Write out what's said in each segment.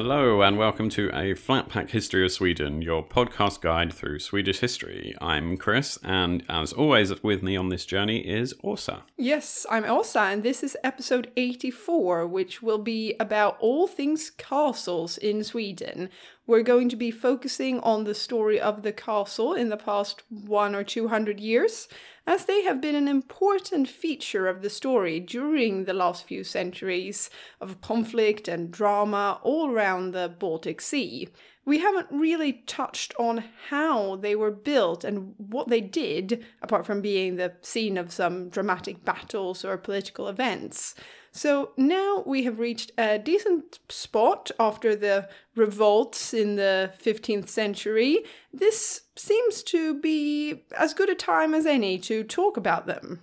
Hello, and welcome to a Flat Pack History of Sweden, your podcast guide through Swedish history. I'm Chris, and as always, with me on this journey is Åsa. Yes, I'm Åsa, and this is episode 84, which will be about all things castles in Sweden. We're going to be focusing on the story of the castle in the past one or two hundred years, as they have been an important feature of the story during the last few centuries of conflict and drama all around the Baltic Sea. We haven't really touched on how they were built and what they did, apart from being the scene of some dramatic battles or political events. So now we have reached a decent spot after the revolts in the 15th century. This seems to be as good a time as any to talk about them.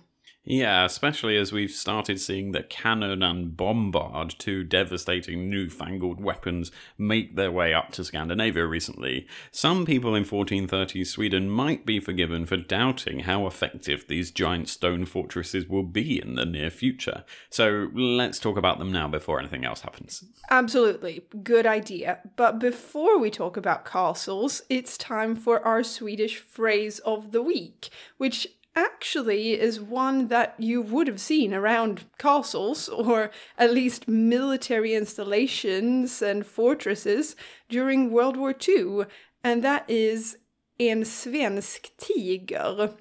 Yeah, especially as we've started seeing the cannon and bombard, two devastating newfangled weapons, make their way up to Scandinavia recently. Some people in 1430 Sweden might be forgiven for doubting how effective these giant stone fortresses will be in the near future. So let's talk about them now before anything else happens. Absolutely, good idea. But before we talk about castles, it's time for our Swedish phrase of the week, which actually is one that you would have seen around castles or at least military installations and fortresses during World War II, and that is en svensk tiger.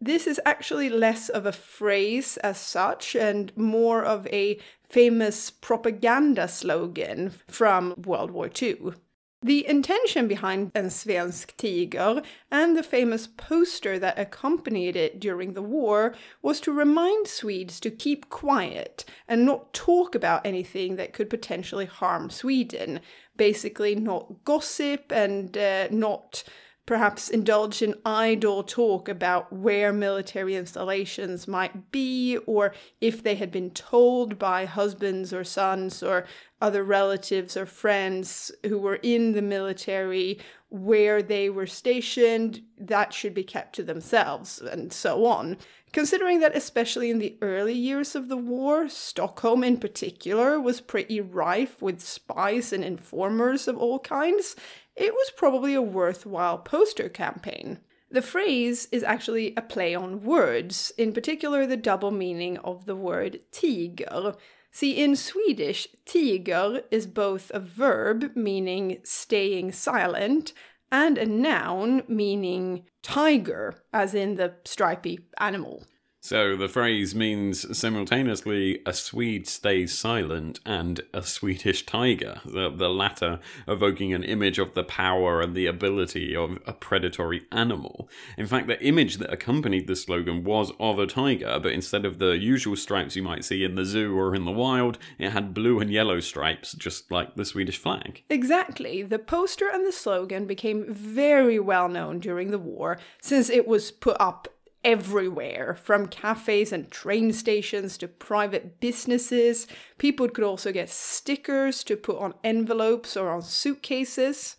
This is actually less of a phrase as such and more of a famous propaganda slogan from World War II. The intention behind En svensk tiger and the famous poster that accompanied it during the war was to remind Swedes to keep quiet and not talk about anything that could potentially harm Sweden. Basically, not gossip and uh, not perhaps indulge in idle talk about where military installations might be, or if they had been told by husbands or sons or other relatives or friends who were in the military where they were stationed, that should be kept to themselves, and so on. Considering that, especially in the early years of the war, Stockholm in particular was pretty rife with spies and informers of all kinds, it was probably a worthwhile poster campaign. The phrase is actually a play on words, in particular the double meaning of the word tiger. See, in Swedish, tiger is both a verb meaning staying silent and a noun meaning tiger, as in the stripy animal. So the phrase means simultaneously a Swede stays silent and a Swedish tiger, the, the latter evoking an image of the power and the ability of a predatory animal. In fact, the image that accompanied the slogan was of a tiger, but instead of the usual stripes you might see in the zoo or in the wild, it had blue and yellow stripes, just like the Swedish flag. Exactly. The poster and the slogan became very well known during the war, since it was put up everywhere from cafes and train stations to private businesses. People could also get stickers to put on envelopes or on suitcases.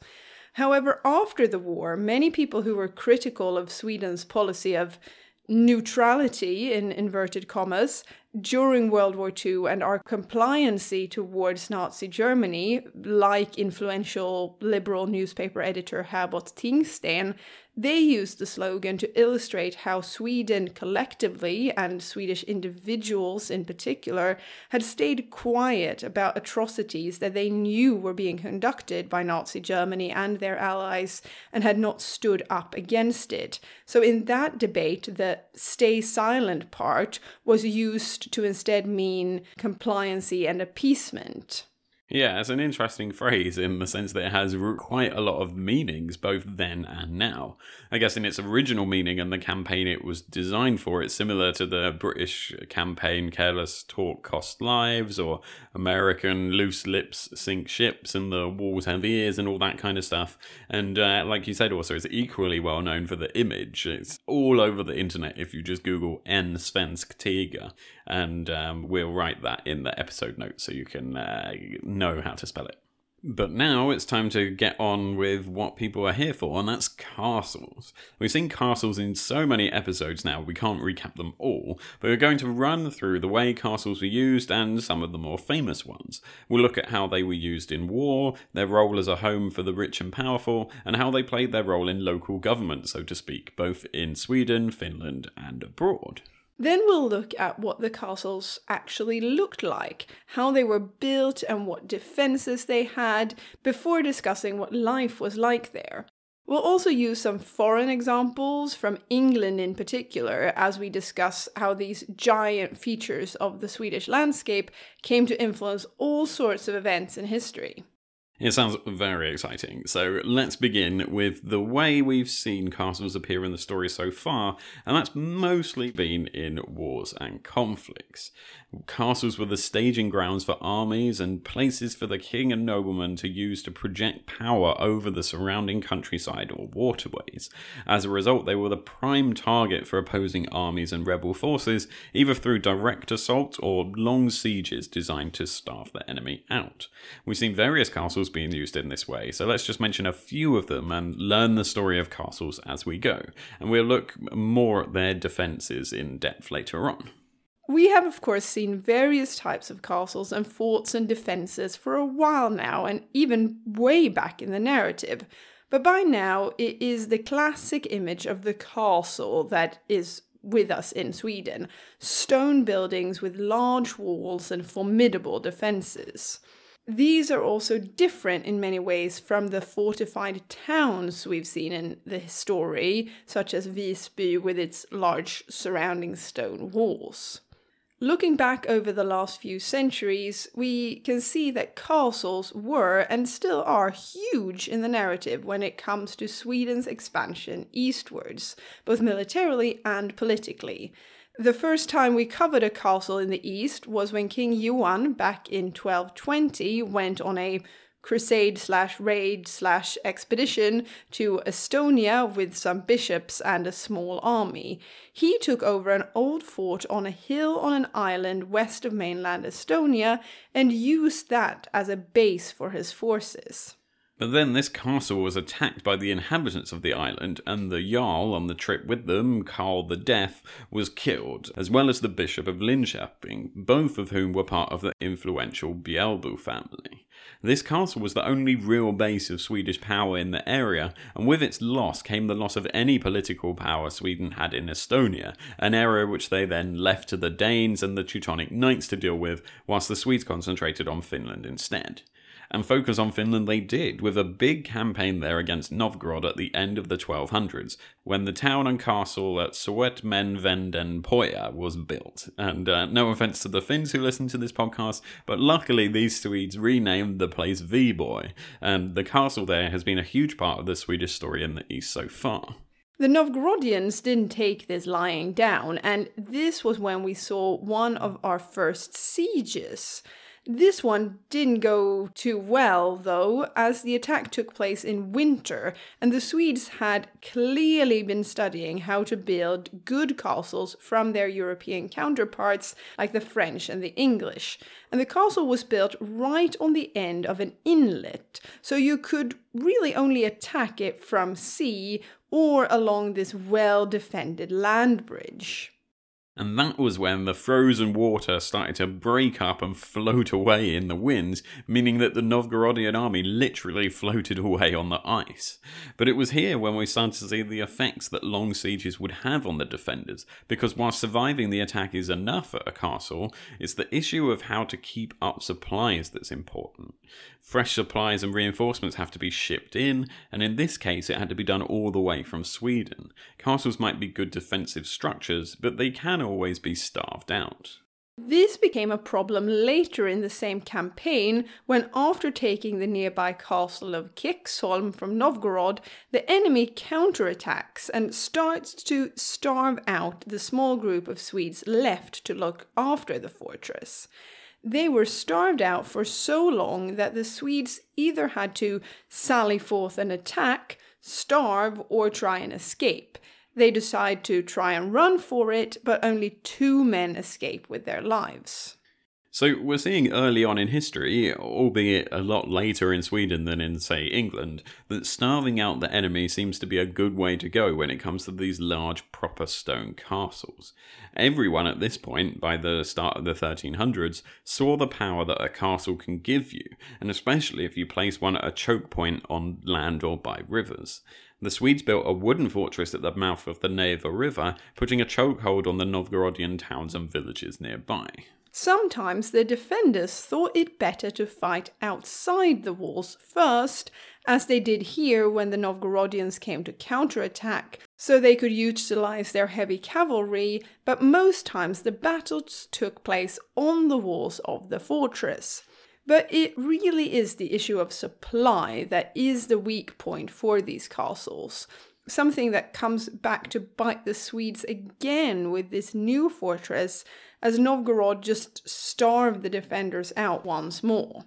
However, after the war, many people who were critical of Sweden's policy of neutrality in inverted commas during World War II and our compliancy towards Nazi Germany, like influential liberal newspaper editor Herbert Tingsten, they used the slogan to illustrate how Sweden collectively, and Swedish individuals in particular, had stayed quiet about atrocities that they knew were being conducted by Nazi Germany and their allies and had not stood up against it. So, in that debate, the stay silent part was used to instead mean compliancy and appeasement. Yeah, it's an interesting phrase in the sense that it has quite a lot of meanings both then and now. I guess in its original meaning and the campaign it was designed for, it's similar to the British campaign Careless Talk Cost Lives or American Loose Lips Sink Ships and the Walls Have Ears and all that kind of stuff. And uh, like you said, also, it's equally well known for the image. It's all over the internet if you just Google En Svensk Tiger, and um, we'll write that in the episode notes so you can. Uh, know how to spell it. But now it's time to get on with what people are here for, and that's castles. We've seen castles in so many episodes now, we can't recap them all, but we're going to run through the way castles were used and some of the more famous ones. We'll look at how they were used in war, their role as a home for the rich and powerful, and how they played their role in local government, so to speak, both in Sweden, Finland, and abroad. Then we'll look at what the castles actually looked like, how they were built, and what defenses they had, before discussing what life was like there. We'll also use some foreign examples from England in particular as we discuss how these giant features of the Swedish landscape came to influence all sorts of events in history. It sounds very exciting. So let's begin with the way we've seen castles appear in the story so far, and that's mostly been in wars and conflicts. Castles were the staging grounds for armies and places for the king and noblemen to use to project power over the surrounding countryside or waterways. As a result, they were the prime target for opposing armies and rebel forces, either through direct assault or long sieges designed to starve the enemy out. We've seen various castles being used in this way, so let's just mention a few of them and learn the story of castles as we go. And we'll look more at their defences in depth later on. We have, of course, seen various types of castles and forts and defences for a while now, and even way back in the narrative. But by now, it is the classic image of the castle that is with us in Sweden stone buildings with large walls and formidable defences. These are also different in many ways from the fortified towns we've seen in the story, such as Visby with its large surrounding stone walls. Looking back over the last few centuries, we can see that castles were and still are huge in the narrative when it comes to Sweden's expansion eastwards, both militarily and politically. The first time we covered a castle in the east was when King Johan, back in 1220, went on a crusade slash raid slash expedition to Estonia with some bishops and a small army. He took over an old fort on a hill on an island west of mainland Estonia and used that as a base for his forces. But then this castle was attacked by the inhabitants of the island, and the Jarl on the trip with them, Karl the Deaf, was killed, as well as the Bishop of Linköping, both of whom were part of the influential Bjälbo family. This castle was the only real base of Swedish power in the area, and with its loss came the loss of any political power Sweden had in Estonia, an area which they then left to the Danes and the Teutonic Knights to deal with, whilst the Swedes concentrated on Finland instead and focus on Finland they did, with a big campaign there against Novgorod at the end of the 1200s, when the town and castle at Suomenvedenpohja was built. And uh, no offense to the Finns who listen to this podcast, but luckily these Swedes renamed the place Viborg, and the castle there has been a huge part of the Swedish story in the east so far. The Novgorodians didn't take this lying down, and this was when we saw one of our first sieges. This one didn't go too well, though, as the attack took place in winter, and the Swedes had clearly been studying how to build good castles from their European counterparts, like the French and the English. And the castle was built right on the end of an inlet, so you could really only attack it from sea or along this well defended land bridge. And that was when the frozen water started to break up and float away in the winds, meaning that the Novgorodian army literally floated away on the ice. But it was here when we started to see the effects that long sieges would have on the defenders, because while surviving the attack is enough at a castle, it's the issue of how to keep up supplies that's important. Fresh supplies and reinforcements have to be shipped in, and in this case, it had to be done all the way from Sweden. Castles might be good defensive structures, but they can always be starved out. This became a problem later in the same campaign when, after taking the nearby castle of Kexholm from Novgorod, the enemy counterattacks and starts to starve out the small group of Swedes left to look after the fortress. They were starved out for so long that the Swedes either had to sally forth and attack, starve, or try and escape. They decide to try and run for it, but only two men escape with their lives. So we're seeing early on in history, albeit a lot later in Sweden than in, say, England, that starving out the enemy seems to be a good way to go when it comes to these large proper stone castles. Everyone at this point, by the start of the 1300s, saw the power that a castle can give you, and especially if you place one at a choke point on land or by rivers. The Swedes built a wooden fortress at the mouth of the Neva River, putting a chokehold on the Novgorodian towns and villages nearby. Sometimes the defenders thought it better to fight outside the walls first, as they did here when the Novgorodians came to counterattack, so they could utilize their heavy cavalry, but most times the battles took place on the walls of the fortress. But it really is the issue of supply that is the weak point for these castles something that comes back to bite the Swedes again with this new fortress as Novgorod just starved the defenders out once more.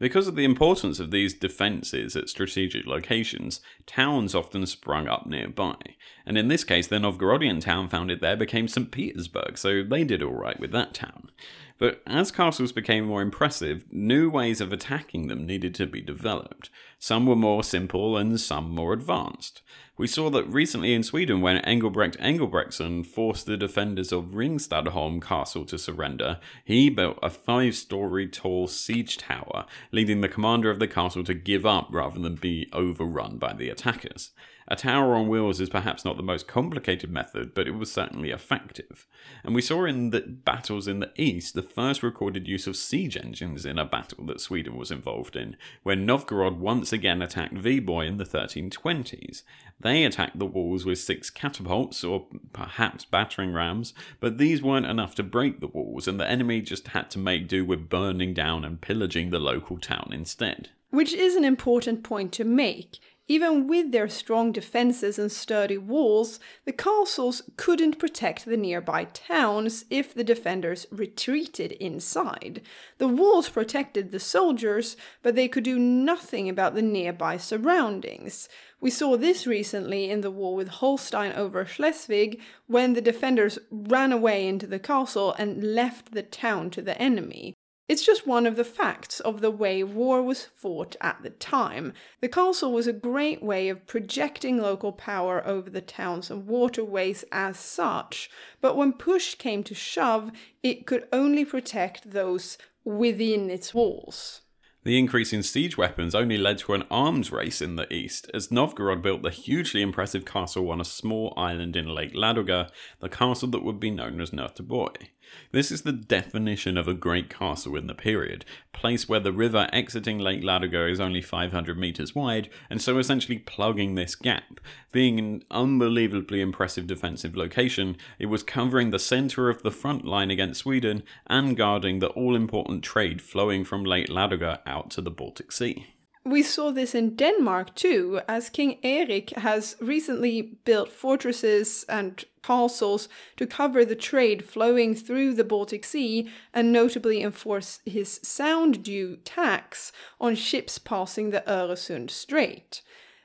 Because of the importance of these defences at strategic locations, towns often sprung up nearby, and in this case, the Novgorodian town founded there became St. Petersburg, so they did alright with that town. But as castles became more impressive, new ways of attacking them needed to be developed. Some were more simple and some more advanced. We saw that recently in Sweden when Engelbrekt Engelbrektsson forced the defenders of Ringstadholm Castle to surrender, he built a five story tall siege tower, leading the commander of the castle to give up rather than be overrun by the attackers. A tower on wheels is perhaps not the most complicated method, but it was certainly effective. And we saw in the battles in the east the first recorded use of siege engines in a battle that Sweden was involved in, when Novgorod once again attacked Viborg in the 1320s. They attacked the walls with six catapults, or perhaps battering rams, but these weren't enough to break the walls, and the enemy just had to make do with burning down and pillaging the local town instead. Which is an important point to make. Even with their strong defenses and sturdy walls, the castles couldn't protect the nearby towns if the defenders retreated inside. The walls protected the soldiers, but they could do nothing about the nearby surroundings. We saw this recently in the war with Holstein over Schleswig, when the defenders ran away into the castle and left the town to the enemy. It's just one of the facts of the way war was fought at the time. The castle was a great way of projecting local power over the towns and waterways as such, but when push came to shove, it could only protect those within its walls. The increase in siege weapons only led to an arms race in the east, as Novgorod built the hugely impressive castle on a small island in Lake Ladoga, the castle that would be known as Nöteborg. This is the definition of a great castle in the period, place where the river exiting Lake Ladoga is only 500 metres wide, and so essentially plugging this gap. Being an unbelievably impressive defensive location, it was covering the centre of the front line against Sweden and guarding the all important trade flowing from Lake Ladoga out to the Baltic Sea. We saw this in Denmark too, as King Erik has recently built fortresses and castles to cover the trade flowing through the Baltic Sea and notably enforce his sound due tax on ships passing the Öresund Strait.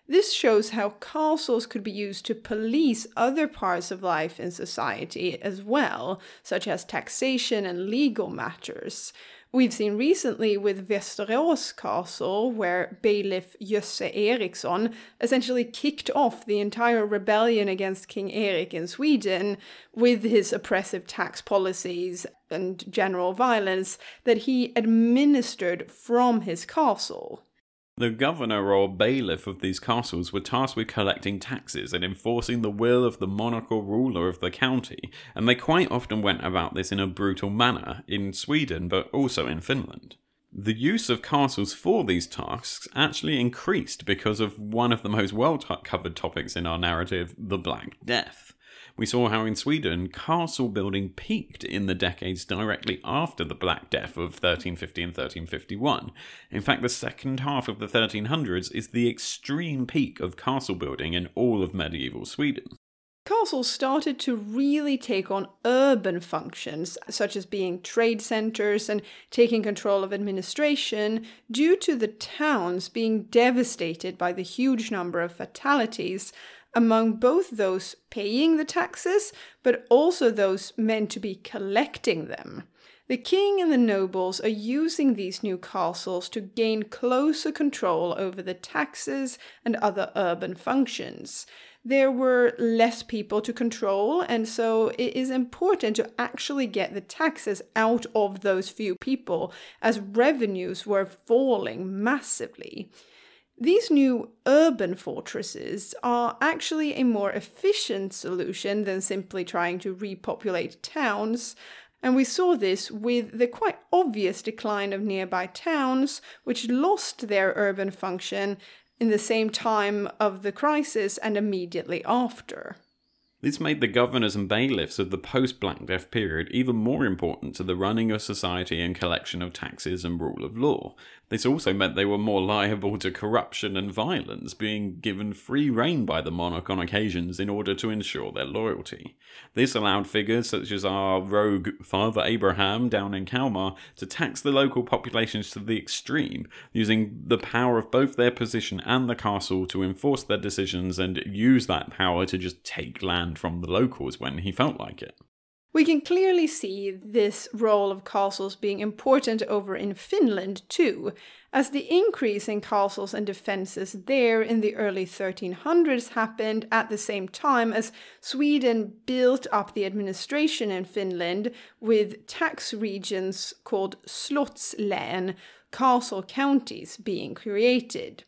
This shows how castles could be used to police other parts of life in society as well, such as taxation and legal matters. We've seen recently with Västerås Castle, where bailiff Jösse Eriksson essentially kicked off the entire rebellion against King Erik in Sweden with his oppressive tax policies and general violence that he administered from his castle. The governor or bailiff of these castles were tasked with collecting taxes and enforcing the will of the monarchical ruler of the county, and they quite often went about this in a brutal manner in Sweden but also in Finland. The use of castles for these tasks actually increased because of one of the most well covered topics in our narrative, the Black Death. We saw how in Sweden, castle building peaked in the decades directly after the Black Death of 1350 and 1351. In fact, the second half of the 1300s is the extreme peak of castle building in all of medieval Sweden. Castles started to really take on urban functions, such as being trade centers and taking control of administration, due to the towns being devastated by the huge number of fatalities among both those paying the taxes, but also those meant to be collecting them. The king and the nobles are using these new castles to gain closer control over the taxes and other urban functions. There were less people to control, and so it is important to actually get the taxes out of those few people as revenues were falling massively. These new urban fortresses are actually a more efficient solution than simply trying to repopulate towns, and we saw this with the quite obvious decline of nearby towns, which lost their urban function in the same time of the crisis and immediately after. This made the governors and bailiffs of the post Black Death period even more important to the running of society and collection of taxes and rule of law. This also meant they were more liable to corruption and violence, being given free rein by the monarch on occasions in order to ensure their loyalty. This allowed figures such as our rogue Father Abraham down in Kalmar to tax the local populations to the extreme, using the power of both their position and the castle to enforce their decisions and use that power to just take land from the locals when he felt like it. We can clearly see this role of castles being important over in Finland too, as the increase in castles and defenses there in the early 1300s happened at the same time as Sweden built up the administration in Finland with tax regions called Slottslän, castle counties, being created.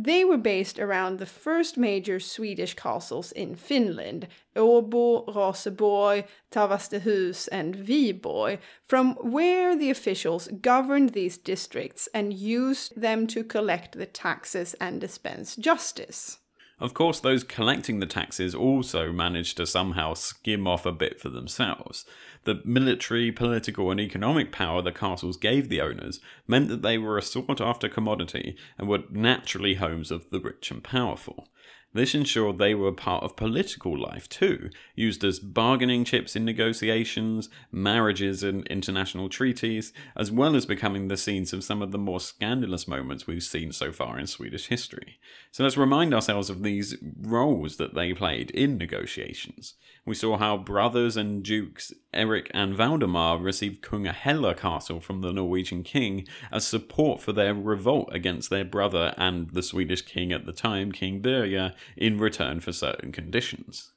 They were based around the first major Swedish castles in Finland, Åbo, Raseborg, Tavastehus, and Viborg, from where the officials governed these districts and used them to collect the taxes and dispense justice. Of course, those collecting the taxes also managed to somehow skim off a bit for themselves. The military, political, and economic power the castles gave the owners meant that they were a sought after commodity and were naturally homes of the rich and powerful. This ensured they were part of political life too, used as bargaining chips in negotiations, marriages, and international treaties, as well as becoming the scenes of some of the more scandalous moments we've seen so far in Swedish history. So let's remind ourselves of these roles that they played in negotiations. We saw how brothers and dukes Eric and Valdemar received Kungahälla Castle from the Norwegian king as support for their revolt against their brother and the Swedish king at the time, King Birger, in return for certain conditions.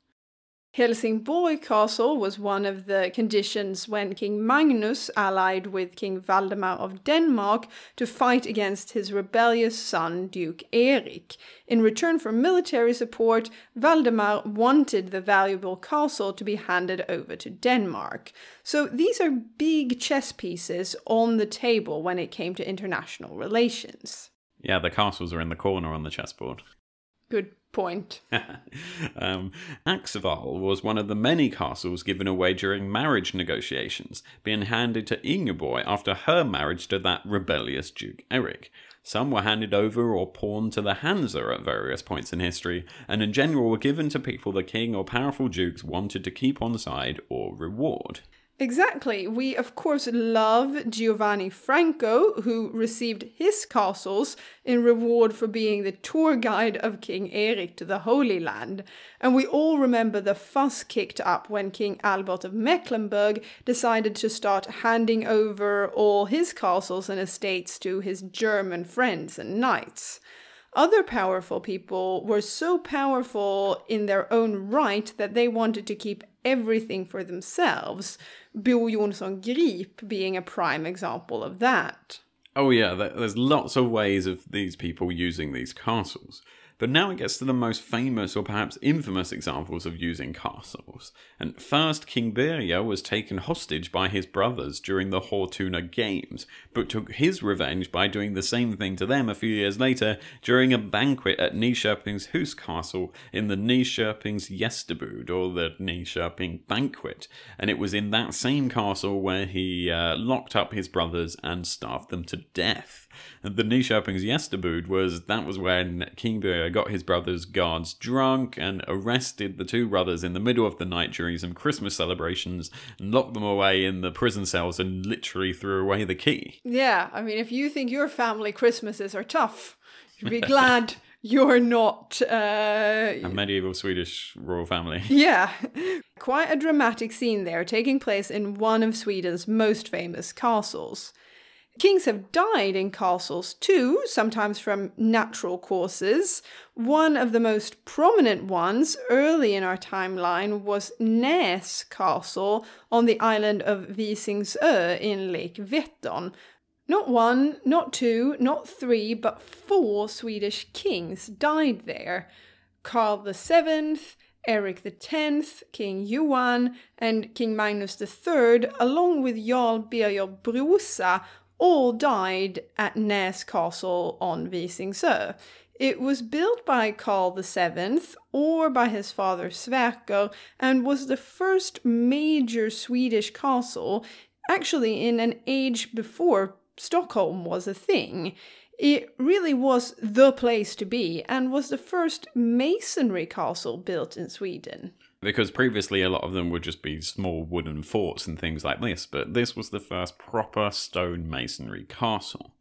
Helsingborg Castle was one of the conditions when King Magnus allied with King Valdemar of Denmark to fight against his rebellious son, Duke Erik. In return for military support, Valdemar wanted the valuable castle to be handed over to Denmark. So these are big chess pieces on the table when it came to international relations. Yeah, the castles are in the corner on the chessboard. Good point. um, Axeval was one of the many castles given away during marriage negotiations, being handed to Ingeborg after her marriage to that rebellious Duke Eric. Some were handed over or pawned to the Hansa at various points in history, and in general were given to people the king or powerful dukes wanted to keep on side or reward. Exactly. We, of course, love Giovanni Franco, who received his castles in reward for being the tour guide of King Eric to the Holy Land. And we all remember the fuss kicked up when King Albert of Mecklenburg decided to start handing over all his castles and estates to his German friends and knights. Other powerful people were so powerful in their own right that they wanted to keep everything for themselves, Bo Jonsson Grip being a prime example of that. Oh, yeah, there's lots of ways of these people using these castles. But now it gets to the most famous or perhaps infamous examples of using castles. And first, King Birger was taken hostage by his brothers during the Håtuna Games, but took his revenge by doing the same thing to them a few years later during a banquet at Nyköping's Hus Castle in the Nyköping's Gästabud, or the Nyköping Banquet. And it was in that same castle where he uh, locked up his brothers and starved them to death. The Nyköping's Gästabud was that was when King Birger got his brother's guards drunk and arrested the two brothers in the middle of the night during some Christmas celebrations and locked them away in the prison cells and literally threw away the key. Yeah, I mean, if you think your family Christmases are tough, you'd be glad you're not uh, A medieval Swedish royal family. Yeah, quite a dramatic scene there, taking place in one of Sweden's most famous castles. Kings have died in castles too, sometimes from natural causes. One of the most prominent ones early in our timeline was Näs Castle on the island of Visingsö in Lake Vättern. Not one, not two, not three, but four Swedish kings died there. Karl VII, Eric X, King Johan, and King Magnus III, along with Jarl Birger Brosa, all died at Näs Castle on Visingsö. It was built by Karl VII or by his father Sverker and was the first major Swedish castle, actually in an age before Stockholm was a thing. It really was the place to be and was the first masonry castle built in Sweden. Because previously a lot of them would just be small wooden forts and things like this, but this was the first proper stone masonry castle.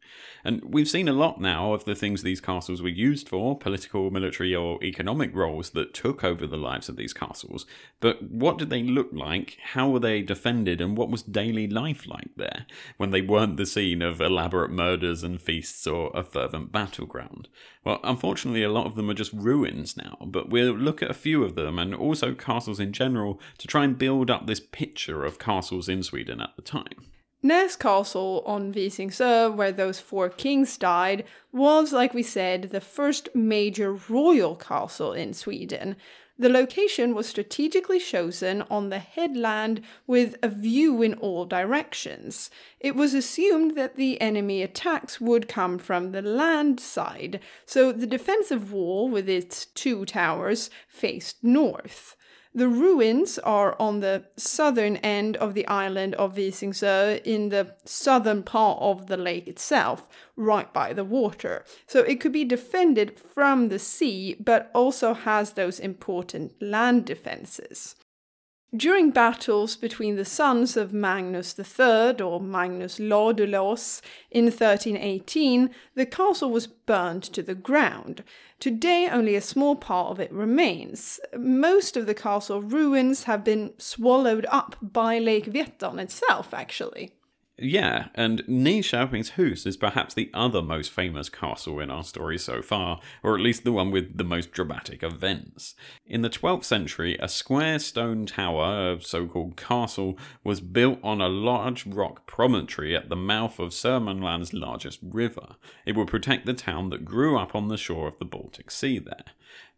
And we've seen a lot now of the things these castles were used for political, military, or economic roles that took over the lives of these castles. But what did they look like? How were they defended? And what was daily life like there when they weren't the scene of elaborate murders and feasts or a fervent battleground? Well, unfortunately, a lot of them are just ruins now, but we'll look at a few of them and also castles in general to try and build up this picture of castles in Sweden at the time. Näs Castle on Visingsö, where those four kings died, was, like we said, the first major royal castle in Sweden. The location was strategically chosen on the headland with a view in all directions. It was assumed that the enemy attacks would come from the land side, so the defensive wall with its two towers faced north. The ruins are on the southern end of the island of Visingsö in the southern part of the lake itself, right by the water. So it could be defended from the sea, but also has those important land defenses. During battles between the sons of Magnus III or Magnus Ladulås in 1318, the castle was burned to the ground. Today, only a small part of it remains. Most of the castle ruins have been swallowed up by Lake Vättern itself, actually. Yeah, and Nyköpingshus is perhaps the other most famous castle in our story so far, or at least the one with the most dramatic events. In the 12th century, a square stone tower, a so called castle, was built on a large rock promontory at the mouth of Södermanland's largest river. It would protect the town that grew up on the shore of the Baltic Sea there.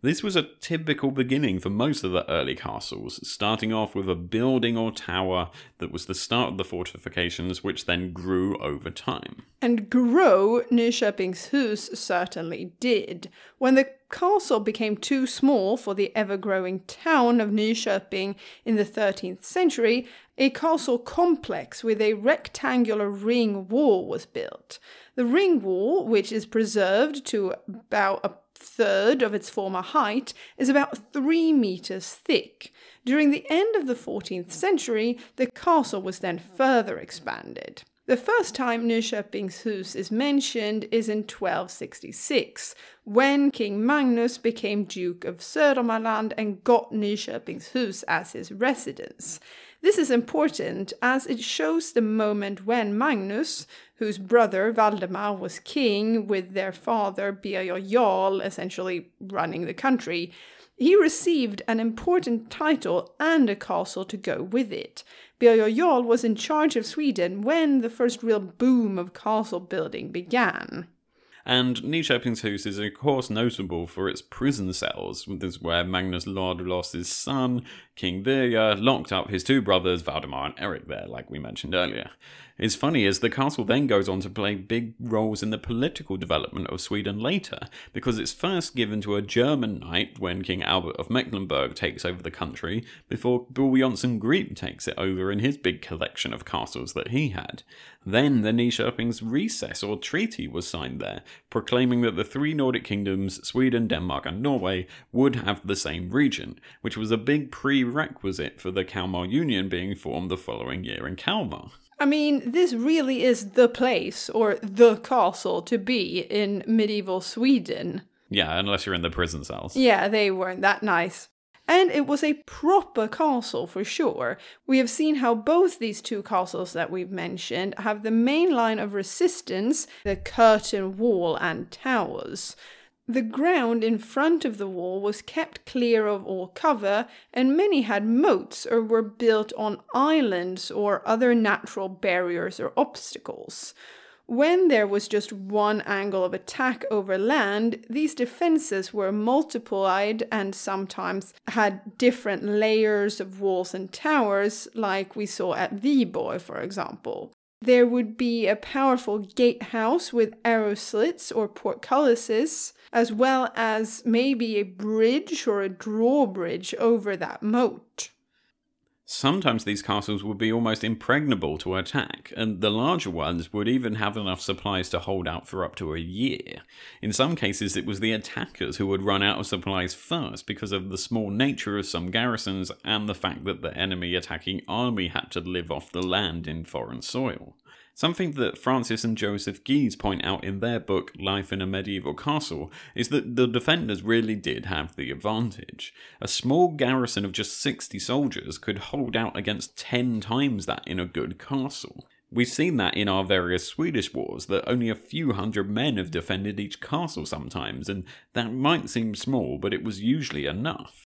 This was a typical beginning for most of the early castles, starting off with a building or tower that was the start of the fortifications, which then grew over time. And grow Nyköpingshus certainly did. When the castle became too small for the ever growing town of Nyköping in the 13th century, a castle complex with a rectangular ring wall was built. The ring wall, which is preserved to about a third of its former height, is about three meters thick. During the end of the 14th century, the castle was then further expanded. The first time Nyköpingshus is mentioned is in 1266, when King Magnus became Duke of Södermanland and got Nyköpingshus as his residence. This is important as it shows the moment when Magnus, whose brother Valdemar was king with their father Birger Jarl essentially running the country, he received an important title and a castle to go with it. Birger Jarl was in charge of Sweden when the first real boom of castle building began. And Nyköpingshus is, of course, notable for its prison cells. This is where Magnus Ladulås's son, King Birger, locked up his two brothers, Valdemar and Eric, there, like we mentioned earlier. It's funny as the castle then goes on to play big roles in the political development of Sweden later, because it's first given to a German knight when King Albert of Mecklenburg takes over the country, before Bo Jonsson Grip takes it over in his big collection of castles that he had. Then the Nyköping's recess or treaty was signed there, proclaiming that the three Nordic kingdoms, Sweden, Denmark, and Norway, would have the same region, which was a big prerequisite for the Kalmar Union being formed the following year in Kalmar. I mean, this really is the place or the castle to be in medieval Sweden. Yeah, unless you're in the prison cells. Yeah, they weren't that nice. And it was a proper castle for sure. We have seen how both these two castles that we've mentioned have the main line of resistance, the curtain wall and towers. The ground in front of the wall was kept clear of all cover, and many had moats or were built on islands or other natural barriers or obstacles. When there was just one angle of attack over land, these defenses were multiplied and sometimes had different layers of walls and towers, like we saw at Viborg, for example. There would be a powerful gatehouse with arrow slits or portcullises, as well as maybe a bridge or a drawbridge over that moat. Sometimes these castles would be almost impregnable to attack, and the larger ones would even have enough supplies to hold out for up to a year. In some cases, it was the attackers who would run out of supplies first because of the small nature of some garrisons and the fact that the enemy attacking army had to live off the land in foreign soil. Something that Frances and Joseph Gies point out in their book Life in a Medieval Castle is that the defenders really did have the advantage. A small garrison of just 60 soldiers could hold out against 10 times that in a good castle. We've seen that in our various Swedish wars, that only a few hundred men have defended each castle sometimes, and that might seem small, but it was usually enough.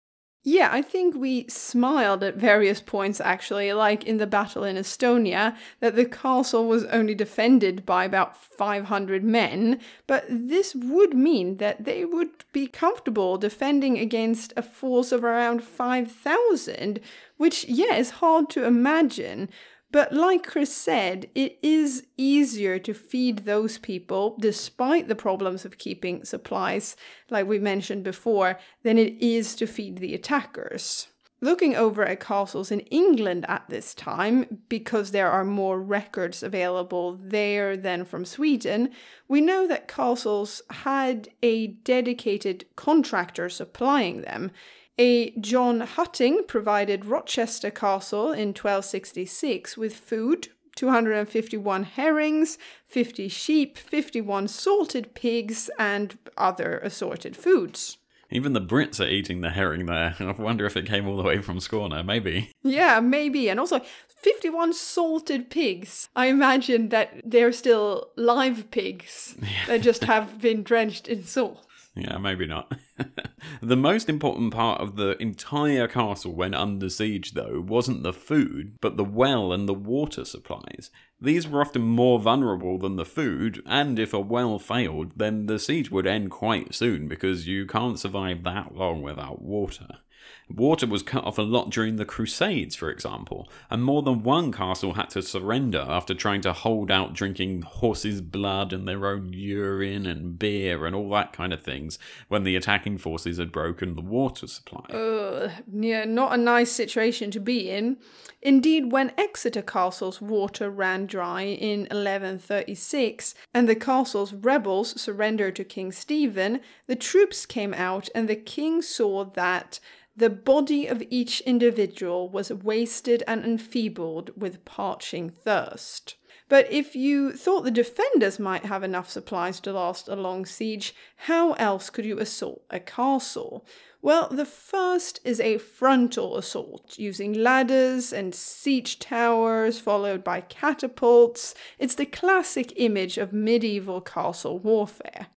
Yeah, I think we smiled at various points actually, like in the battle in Estonia, that the castle was only defended by about 500 men, but this would mean that they would be comfortable defending against a force of around 5,000, which, yeah, is hard to imagine. But like Chris said, it is easier to feed those people, despite the problems of keeping supplies, like we mentioned before, than it is to feed the attackers. Looking over at castles in England at this time, because there are more records available there than from Sweden, we know that castles had a dedicated contractor supplying them. A John Hutting provided Rochester Castle in 1266 with food, 251 herrings, 50 sheep, 51 salted pigs, and other assorted foods. Even the Brits are eating the herring there. I wonder if it came all the way from Skåne, maybe. Yeah, maybe. And also, 51 salted pigs. I imagine that they're still live pigs that just have been drenched in salt. Yeah, maybe not. the most important part of the entire castle when under siege, though, wasn't the food, but the well and the water supplies. These were often more vulnerable than the food, and if a well failed, then the siege would end quite soon because you can't survive that long without water. Water was cut off a lot during the Crusades, for example, and more than one castle had to surrender after trying to hold out drinking horses' blood and their own urine and beer and all that kind of things when the attacking forces had broken the water supply. Ugh, yeah, not a nice situation to be in. Indeed, when Exeter Castle's water ran dry in 1136 and the castle's rebels surrendered to King Stephen, the troops came out and the king saw that the body of each individual was wasted and enfeebled with parching thirst. But if you thought the defenders might have enough supplies to last a long siege, how else could you assault a castle? Well, the first is a frontal assault using ladders and siege towers, followed by catapults. It's the classic image of medieval castle warfare.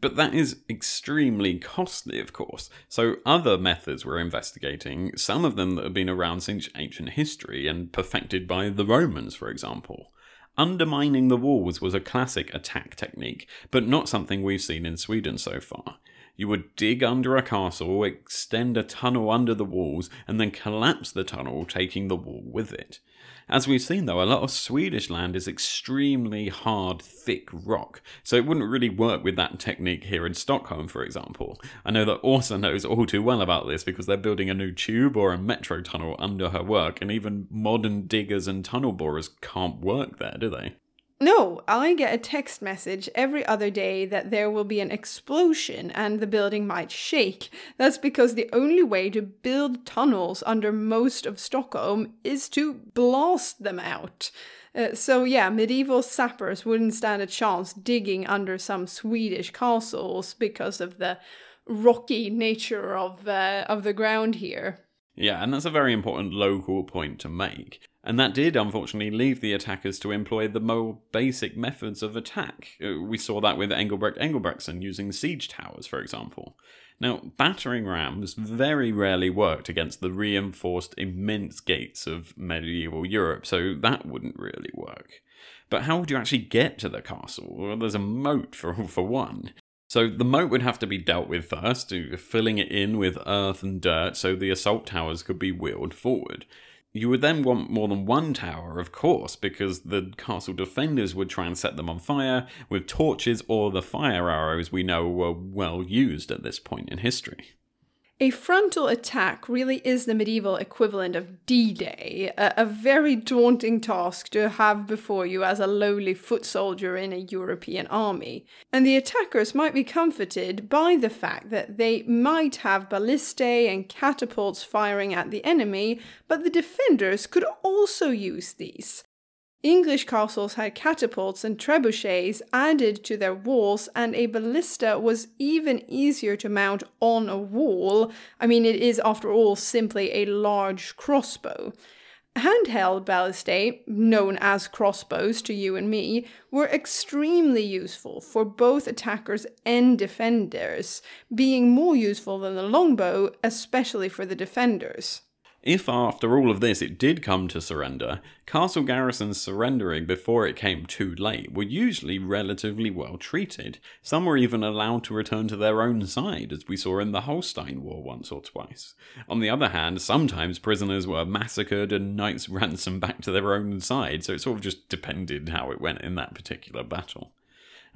But that is extremely costly, of course. So other methods we're investigating, some of them that have been around since ancient history and perfected by the Romans, for example. Undermining the walls was a classic attack technique, but not something we've seen in Sweden so far. You would dig under a castle, extend a tunnel under the walls, and then collapse the tunnel, taking the wall with it. As we've seen though, a lot of Swedish land is extremely hard, thick rock, so it wouldn't really work with that technique here in Stockholm, for example. I know that Åsa knows all too well about this because they're building a new tube or a metro tunnel under her work, and even modern diggers and tunnel borers can't work there, do they? No, I get a text message every other day that there will be an explosion and the building might shake. That's because the only way to build tunnels under most of Stockholm is to blast them out. Uh, so, yeah, medieval sappers wouldn't stand a chance digging under some Swedish castles because of the rocky nature of, uh, of the ground here. Yeah, and that's a very important local point to make. And that did unfortunately leave the attackers to employ the more basic methods of attack. Uh, we saw that with Engelbrekt Engelbrektsson using siege towers, for example. Now, battering rams very rarely worked against the reinforced immense gates of medieval Europe, so that wouldn't really work. But how would you actually get to the castle? Well, there's a moat for, for one. So the moat would have to be dealt with first, filling it in with earth and dirt so the assault towers could be wheeled forward. You would then want more than one tower, of course, because the castle defenders would try and set them on fire with torches or the fire arrows we know were well used at this point in history. A frontal attack really is the medieval equivalent of D Day, a, a, very daunting task to have before you as a lowly foot soldier in a European army. And the attackers might be comforted by the fact that they might have ballistae and catapults firing at the enemy, but the defenders could also use these. English castles had catapults and trebuchets added to their walls, and a ballista was even easier to mount on a wall. I mean, it is, after all, simply a large crossbow. Handheld ballistae, known as crossbows to you and me, were extremely useful for both attackers and defenders, being more useful than the longbow, especially for the defenders. If after all of this it did come to surrender, castle garrisons surrendering before it came too late were usually relatively well treated. Some were even allowed to return to their own side, as we saw in the Holstein War once or twice. On the other hand, sometimes prisoners were massacred and knights ransomed back to their own side, so it sort of just depended how it went in that particular battle.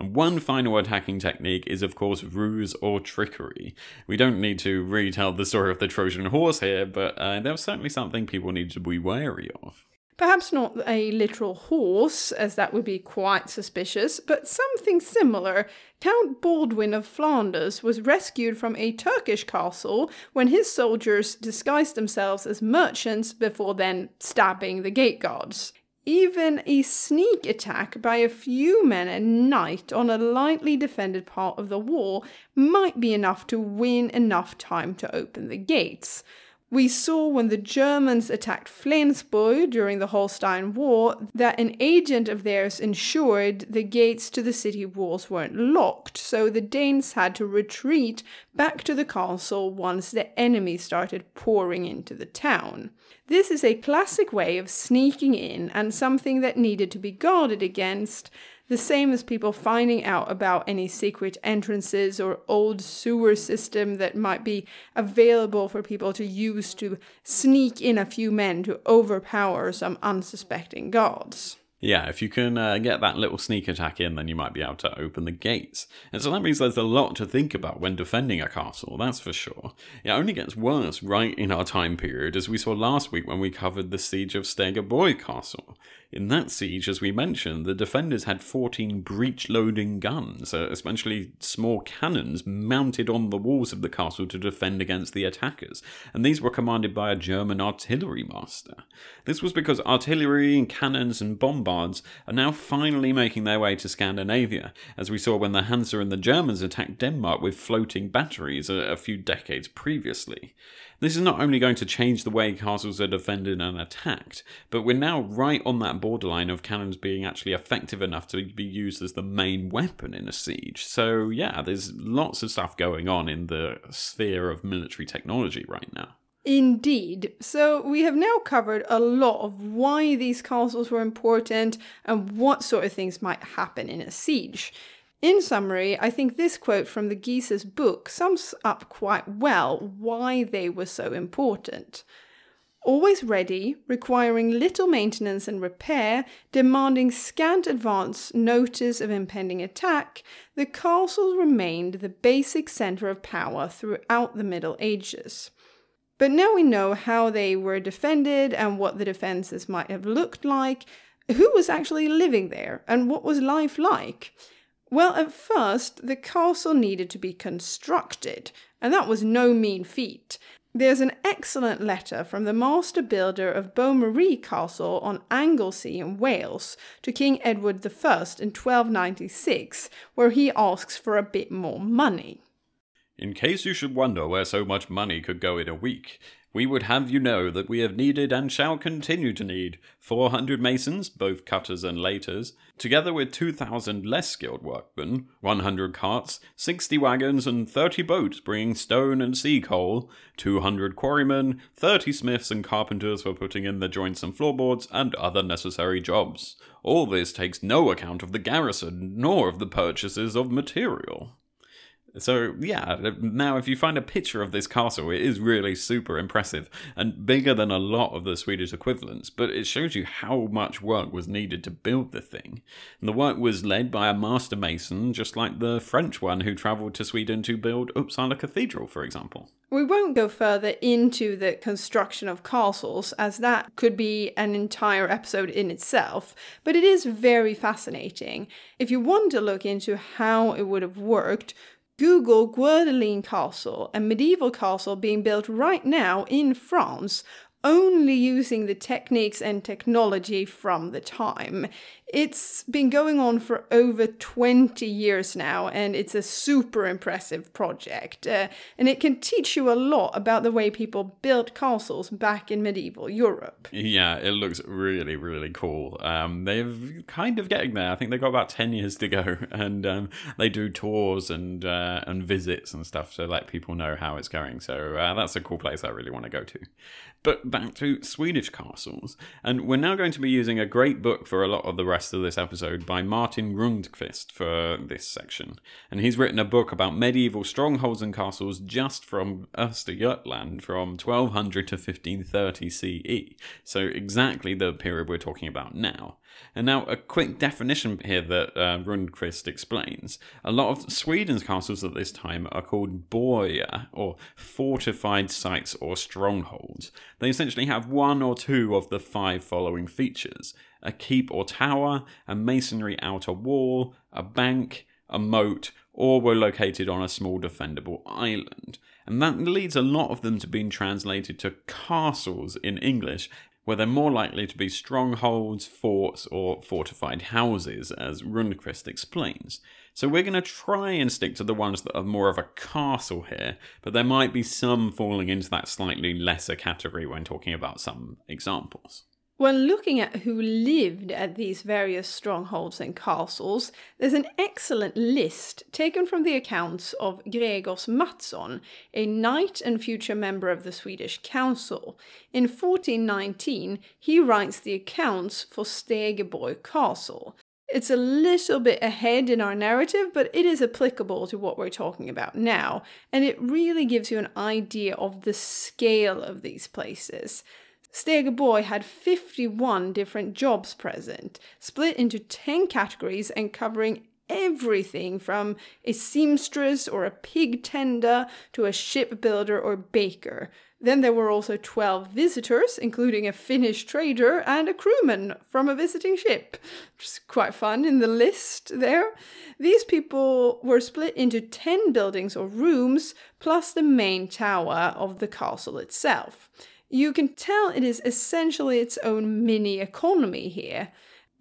And one final attacking technique is, of course, ruse or trickery. We don't need to retell the story of the Trojan horse here, but uh, that was certainly something people need to be wary of. Perhaps not a literal horse, as that would be quite suspicious, but something similar. Count Baldwin of Flanders was rescued from a Turkish castle when his soldiers disguised themselves as merchants before then stabbing the gate guards. Even a sneak attack by a few men at night on a lightly defended part of the wall might be enough to win enough time to open the gates. We saw when the Germans attacked Flensburg during the Holstein War that an agent of theirs ensured the gates to the city walls weren't locked, so the Danes had to retreat back to the castle once the enemy started pouring into the town. This is a classic way of sneaking in and something that needed to be guarded against the same as people finding out about any secret entrances or old sewer system that might be available for people to use to sneak in a few men to overpower some unsuspecting guards. Yeah, if you can uh, get that little sneak attack in, then you might be able to open the gates. And so that means there's a lot to think about when defending a castle, that's for sure. It only gets worse right in our time period, as we saw last week when we covered the siege of Stegeborg Castle. In that siege, as we mentioned, the defenders had 14 breech loading guns, uh, essentially small cannons mounted on the walls of the castle to defend against the attackers, and these were commanded by a German artillery master. This was because artillery and cannons and bombards are now finally making their way to Scandinavia, as we saw when the Hansa and the Germans attacked Denmark with floating batteries a, a few decades previously. This is not only going to change the way castles are defended and attacked, but we're now right on that borderline of cannons being actually effective enough to be used as the main weapon in a siege. So, yeah, there's lots of stuff going on in the sphere of military technology right now. Indeed. So we have now covered a lot of why these castles were important and what sort of things might happen in a siege. In summary, I think this quote from the Gies's book sums up quite well why they were so important. Always ready, requiring little maintenance and repair, demanding scant advance notice of impending attack, the castles remained the basic centre of power throughout the Middle Ages. But now we know how they were defended and what the defences might have looked like, who was actually living there and what was life like? Well, at first, the castle needed to be constructed, and that was no mean feat. There's an excellent letter from the master builder of Beaumaris Castle on Anglesey in Wales to King Edward I in 1296, where he asks for a bit more money. In case you should wonder where so much money could go in a week, we would have you know that we have needed and shall continue to need 400 masons, both cutters and laters, together with 2,000 less skilled workmen, 100 carts, 60 wagons, and 30 boats bringing stone and sea coal, 200 quarrymen, 30 smiths and carpenters for putting in the joints and floorboards, and other necessary jobs. All this takes no account of the garrison, nor of the purchases of material. So yeah, now if you find a picture of this castle, it is really super impressive and bigger than a lot of the Swedish equivalents, but it shows you how much work was needed to build the thing. And the work was led by a master mason, just like the French one who travelled to Sweden to build Uppsala Cathedral, for example. We won't go further into the construction of castles, as that could be an entire episode in itself, but it is very fascinating. If you want to look into how it would have worked, Google Guédelon Castle, a medieval castle being built right now in France only using the techniques and technology from the time. It's been going on for over 20 years now, and it's a super impressive project. Uh, and it can teach you a lot about the way people built castles back in medieval Europe. Yeah, it looks really, really cool. Um, they're kind of getting there. I think they've got about 10 years to go, and um, they do tours and, uh, and visits and stuff to let people know how it's going. So uh, that's a cool place I really want to go to. But back to Swedish castles, and we're now going to be using a great book for a lot of the rest of this episode by Martin Rundqvist for this section. And he's written a book about medieval strongholds and castles just from Östergötland from 1200 to 1530 CE. So exactly the period we're talking about now. And now, a quick definition here that uh, Rundqvist explains. A lot of Sweden's castles at this time are called borgar, or fortified sites or strongholds. They essentially have one or two of the five following features a keep or tower, a masonry outer wall, a bank, a moat, or were located on a small defendable island. And that leads a lot of them to being translated to castles in English, where they're more likely to be strongholds, forts, or fortified houses, as Rundqvist explains. So we're going to try and stick to the ones that are more of a castle here, but there might be some falling into that slightly lesser category when talking about some examples. When looking at who lived at these various strongholds and castles, there's an excellent list taken from the accounts of Gregers Mattsson, a knight and future member of the Swedish Council. In 1419, he writes the accounts for Stegeborg Castle. It's a little bit ahead in our narrative, but it is applicable to what we're talking about now, and it really gives you an idea of the scale of these places. Stegeborg had 51 different jobs present, split into 10 categories and covering everything from a seamstress or a pig tender to a shipbuilder or baker. Then there were also 12 visitors, including a Finnish trader and a crewman from a visiting ship, which is quite fun in the list there. These people were split into 10 buildings or rooms, plus the main tower of the castle itself. You can tell it is essentially its own mini economy here.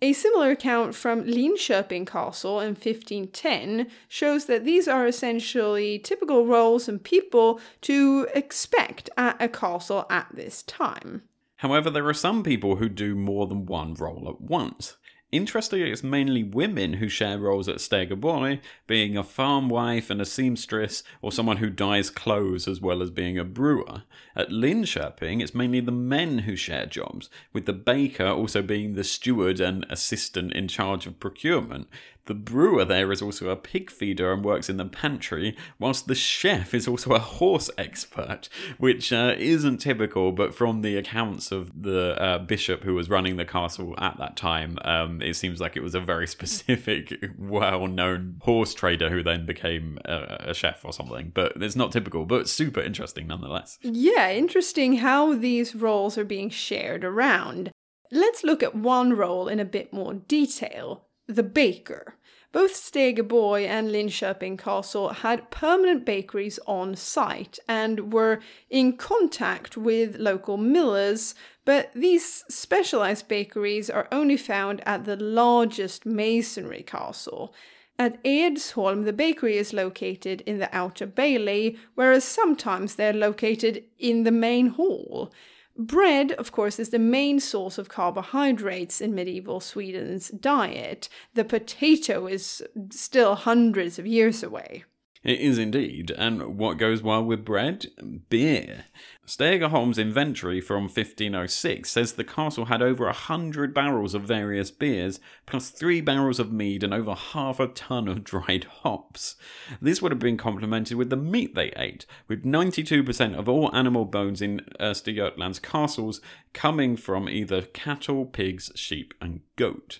A similar account from Linköping Castle in 1510 shows that these are essentially typical roles and people to expect at a castle at this time. However, there are some people who do more than one role at once. Interestingly, it's mainly women who share roles at Stegeborg, being a farm wife and a seamstress, or someone who dyes clothes as well as being a brewer. At Linköping, it's mainly the men who share jobs, with the baker also being the steward and assistant in charge of procurement. The brewer there is also a pig feeder and works in the pantry, whilst the chef is also a horse expert, which uh, isn't typical, but from the accounts of the uh, bishop who was running the castle at that time, um, it seems like it was a very specific, well known horse trader who then became a, a chef or something. But it's not typical, but super interesting nonetheless. Yeah, interesting how these roles are being shared around. Let's look at one role in a bit more detail the baker. Both Stegeborg and Linköping Castle had permanent bakeries on site and were in contact with local millers, but these specialized bakeries are only found at the largest masonry castle. At Edsholm, the bakery is located in the outer bailey, whereas sometimes they're located in the main hall. Bread, of course, is the main source of carbohydrates in medieval Sweden's diet. The potato is still hundreds of years away. It is indeed. And what goes well with bread? Beer. Stegerholm's inventory from 1506 says the castle had over a hundred barrels of various beers, plus three barrels of mead and over half a ton of dried hops. This would have been complemented with the meat they ate, with 92% of all animal bones in Östergötland's castles coming from either cattle, pigs, sheep, and goat.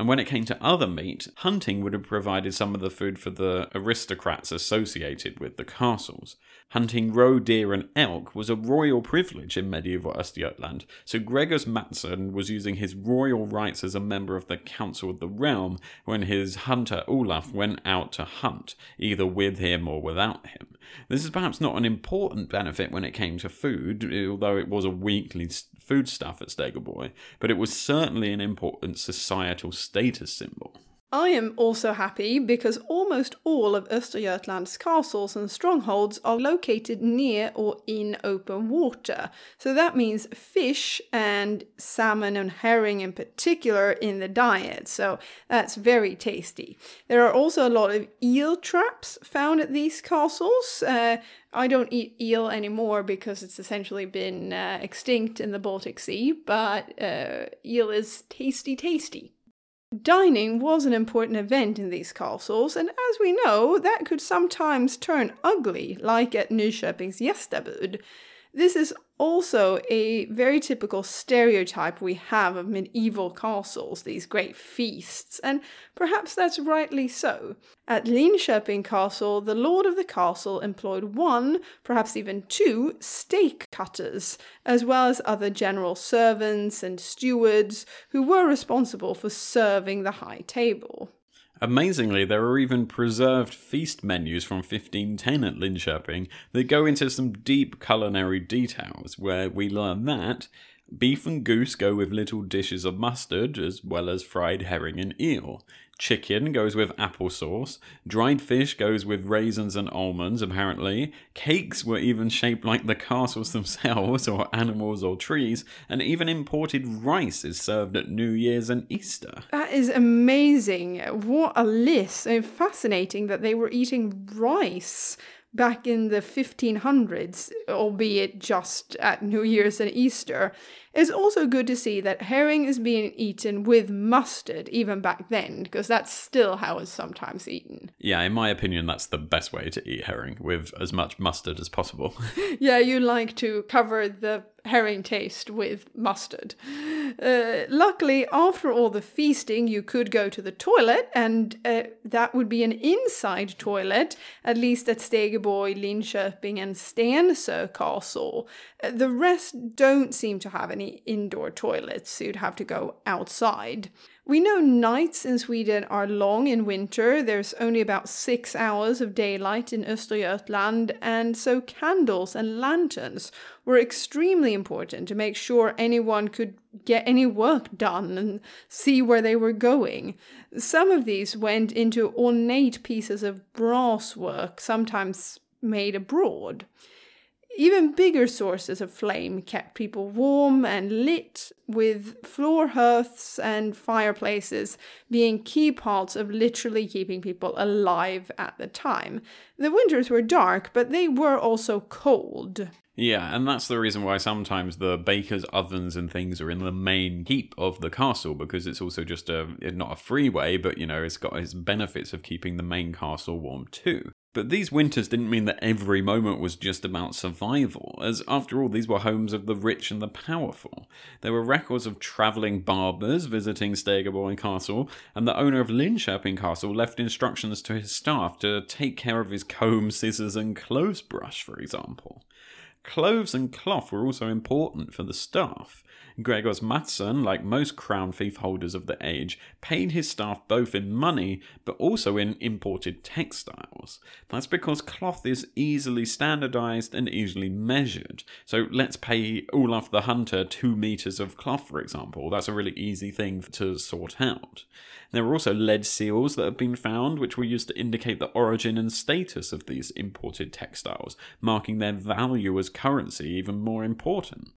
And when it came to other meat, hunting would have provided some of the food for the aristocrats associated with the castles. Hunting roe deer and elk was a royal privilege in medieval Östergötland, so Gregers Mattsson was using his royal rights as a member of the Council of the Realm when his hunter Olaf went out to hunt, either with him or without him. This is perhaps not an important benefit when it came to food, although it was a weekly foodstuff at Stegeborg, but it was certainly an important societal status symbol. I am also happy because almost all of Östergötland's castles and strongholds are located near or in open water. So that means fish and salmon and herring in particular in the diet. So that's very tasty. There are also a lot of eel traps found at these castles. Uh, I don't eat eel anymore because it's essentially been uh, extinct in the Baltic Sea, but uh, eel is tasty, tasty. Dining was an important event in these castles, and as we know, that could sometimes turn ugly, like at Nyköping's Gästabud. This is also a very typical stereotype we have of medieval castles, these great feasts, and perhaps that's rightly so. At Linköping Castle, the lord of the castle employed one, perhaps even two, steak cutters, as well as other general servants and stewards who were responsible for serving the high table. Amazingly, there are even preserved feast menus from 1510 at Linköping that go into some deep culinary details, where we learn that beef and goose go with little dishes of mustard, as well as fried herring and eel. Chicken goes with applesauce. Dried fish goes with raisins and almonds, apparently. Cakes were even shaped like the castles themselves, or animals or trees. And even imported rice is served at New Year's and Easter. That is amazing. What a list. So fascinating that they were eating rice back in the 1500s, albeit just at New Year's and Easter. It's also good to see that herring is being eaten with mustard even back then, because that's still how it's sometimes eaten. Yeah, in my opinion, that's the best way to eat herring, with as much mustard as possible. yeah, you like to cover the herring taste with mustard. Uh, luckily, after all the feasting, you could go to the toilet, and uh, that would be an inside toilet, at least at Stegeborg, Linköping, and Stensö Castle. Uh, the rest don't seem to have any indoor toilets, so you'd have to go outside. We know nights in Sweden are long in winter. There's only about six hours of daylight in Östergötland, and so candles and lanterns were extremely important to make sure anyone could get any work done and see where they were going. Some of these went into ornate pieces of brass work, sometimes made abroad. Even bigger sources of flame kept people warm and lit, with floor hearths and fireplaces being key parts of literally keeping people alive at the time. The winters were dark, but they were also cold. Yeah, and that's the reason why sometimes the baker's ovens and things are in the main keep of the castle because it's also just a not a freeway, but you know, it's got its benefits of keeping the main castle warm too. But these winters didn't mean that every moment was just about survival, as after all, these were homes of the rich and the powerful. There were records of travelling barbers visiting Stegeborg Castle, and the owner of Linköping Castle left instructions to his staff to take care of his comb, scissors, and clothes brush, for example. Clothes and cloth were also important for the staff. Gregers Mattsson, like most crown fief holders of the age, paid his staff both in money but also in imported textiles. That's because cloth is easily standardized and easily measured. So let's pay Olaf the Hunter two meters of cloth, for example. That's a really easy thing to sort out. There were also lead seals that have been found, which were used to indicate the origin and status of these imported textiles, marking their value as currency even more important.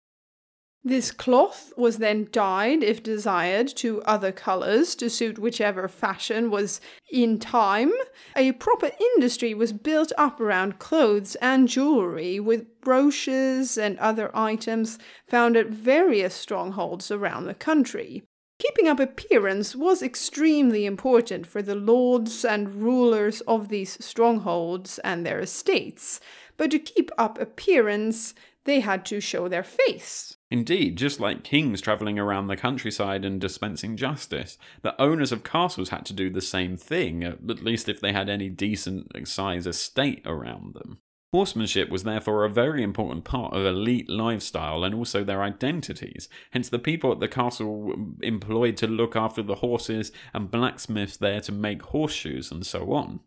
This cloth was then dyed, if desired, to other colours to suit whichever fashion was in time. A proper industry was built up around clothes and jewellery, with brooches and other items found at various strongholds around the country. Keeping up appearance was extremely important for the lords and rulers of these strongholds and their estates, but to keep up appearance, they had to show their face. Indeed, just like kings travelling around the countryside and dispensing justice, the owners of castles had to do the same thing, uh, at least if they had any decent size estate around them. Horsemanship was therefore a very important part of elite lifestyle and also their identities. Hence, the people at the castle employed to look after the horses and blacksmiths there to make horseshoes and so on.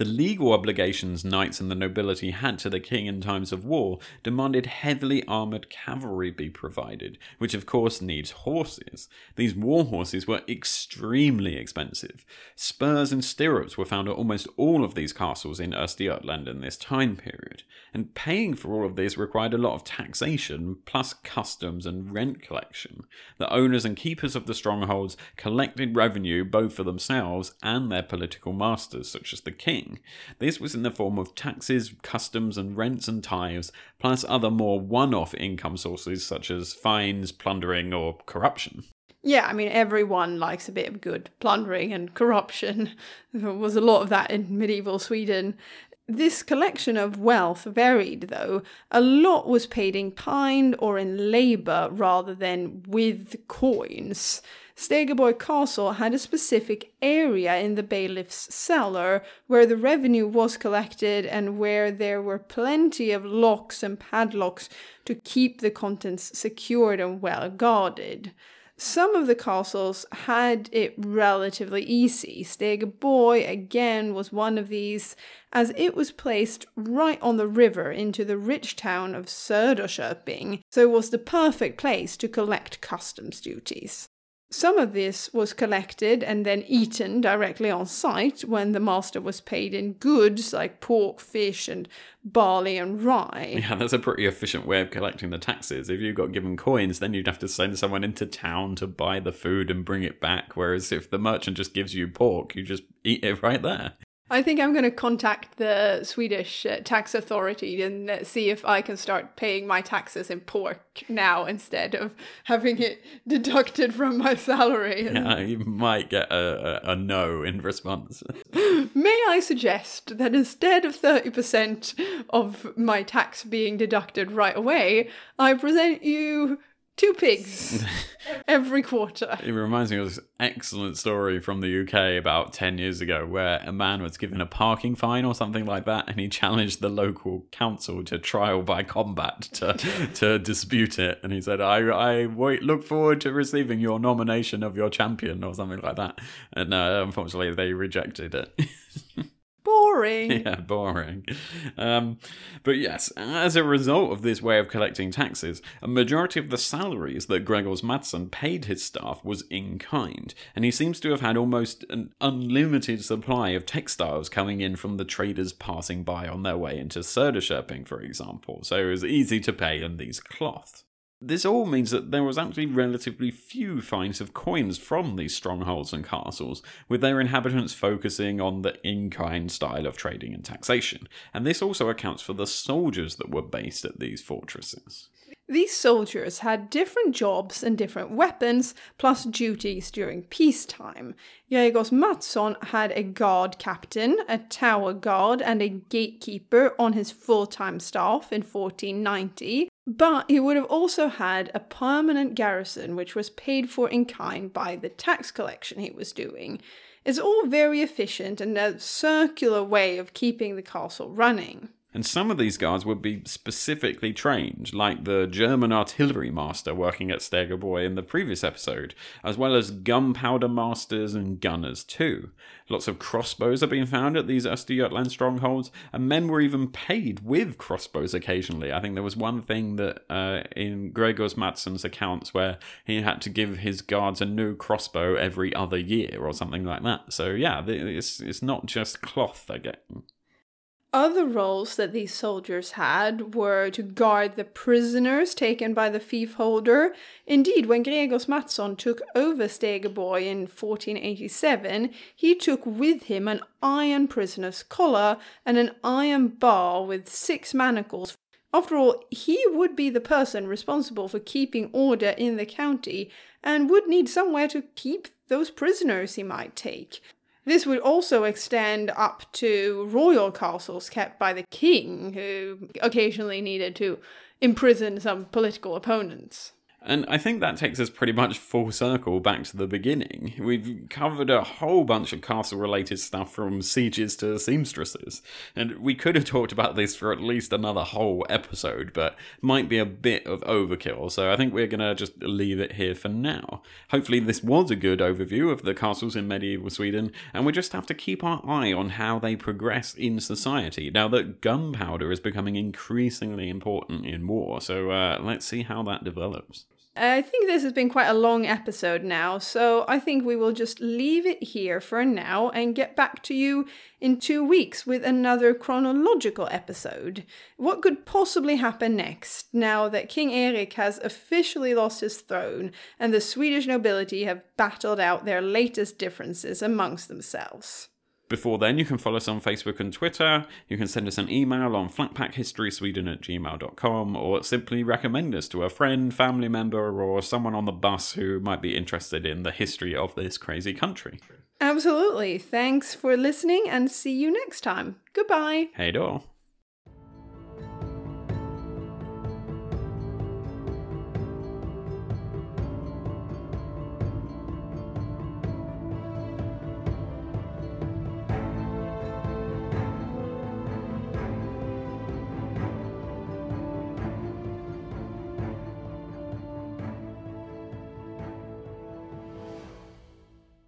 The legal obligations knights and the nobility had to the king in times of war demanded heavily armoured cavalry be provided, which of course needs horses. These war horses were extremely expensive. Spurs and stirrups were found at almost all of these castles in Östergötland in this time period, and paying for all of this required a lot of taxation, plus customs and rent collection. The owners and keepers of the strongholds collected revenue both for themselves and their political masters, such as the king this was in the form of taxes, customs, and rents and tithes, plus other more one off income sources such as fines, plundering, or corruption. Yeah, I mean, everyone likes a bit of good plundering and corruption. There was a lot of that in medieval Sweden. This collection of wealth varied, though. A lot was paid in kind or in labour rather than with coins. Stegeborg Castle had a specific area in the bailiff's cellar where the revenue was collected and where there were plenty of locks and padlocks to keep the contents secured and well guarded. Some of the castles had it relatively easy. Stegeborg again was one of these, as it was placed right on the river into the rich town of Söderköping, so it was the perfect place to collect customs duties. Some of this was collected and then eaten directly on site when the master was paid in goods like pork, fish, and barley and rye. Yeah, that's a pretty efficient way of collecting the taxes. If you got given coins, then you'd have to send someone into town to buy the food and bring it back. Whereas if the merchant just gives you pork, you just eat it right there. I think I'm going to contact the Swedish uh, tax authority and uh, see if I can start paying my taxes in pork now instead of having it deducted from my salary. Yeah, you might get a, a, a no in response. May I suggest that instead of 30% of my tax being deducted right away, I present you two pigs every quarter. It reminds me of this excellent story from the UK about 10 years ago where a man was given a parking fine or something like that and he challenged the local council to trial by combat to, to dispute it. And he said, I, I wait, look forward to receiving your nomination of your champion or something like that. And uh, unfortunately, they rejected it. boring. yeah, boring. Um, but yes, as a result of this way of collecting taxes, a majority of the salaries that Gregers Mattsson paid his staff was in kind, and he seems to have had almost an unlimited supply of textiles coming in from the traders passing by on their way into Söderköping, for example, so it was easy to pay in these cloths. This all means that there was actually relatively few finds of coins from these strongholds and castles, with their inhabitants focusing on the in kind style of trading and taxation, and this also accounts for the soldiers that were based at these fortresses. These soldiers had different jobs and different weapons, plus duties during peacetime. Gregers Mattsson had a guard captain, a tower guard, and a gatekeeper on his full time staff in 1490, but he would have also had a permanent garrison which was paid for in kind by the tax collection he was doing. It's all very efficient and a circular way of keeping the castle running. And some of these guards would be specifically trained, like the German artillery master working at Stegeborg in the previous episode, as well as gunpowder masters and gunners too. Lots of crossbows are being found at these Östergötland strongholds, and men were even paid with crossbows occasionally. I think there was one thing that uh, in Gregers Mattsson's accounts where he had to give his guards a new crossbow every other year or something like that. So yeah, it's, it's not just cloth, I get. Other roles that these soldiers had were to guard the prisoners taken by the fief holder. Indeed, when Gregers Mattsson took over Stegeborg in 1487, he took with him an iron prisoner's collar and an iron bar with six manacles. After all, he would be the person responsible for keeping order in the county and would need somewhere to keep those prisoners he might take. This would also extend up to royal castles kept by the king, who occasionally needed to imprison some political opponents. And I think that takes us pretty much full circle back to the beginning. We've covered a whole bunch of castle related stuff from sieges to seamstresses. And we could have talked about this for at least another whole episode, but might be a bit of overkill. So I think we're going to just leave it here for now. Hopefully, this was a good overview of the castles in medieval Sweden, and we just have to keep our eye on how they progress in society now that gunpowder is becoming increasingly important in war. So uh, let's see how that develops. Uh, I think this has been quite a long episode now, so I think we will just leave it here for now and get back to you in two weeks with another chronological episode. What could possibly happen next now that King Erik has officially lost his throne and the Swedish nobility have battled out their latest differences amongst themselves? Before then, you can follow us on Facebook and Twitter. You can send us an email on flatpackhistorysweden at gmail.com or simply recommend us to a friend, family member, or someone on the bus who might be interested in the history of this crazy country. Absolutely. Thanks for listening and see you next time. Goodbye. Hey, door.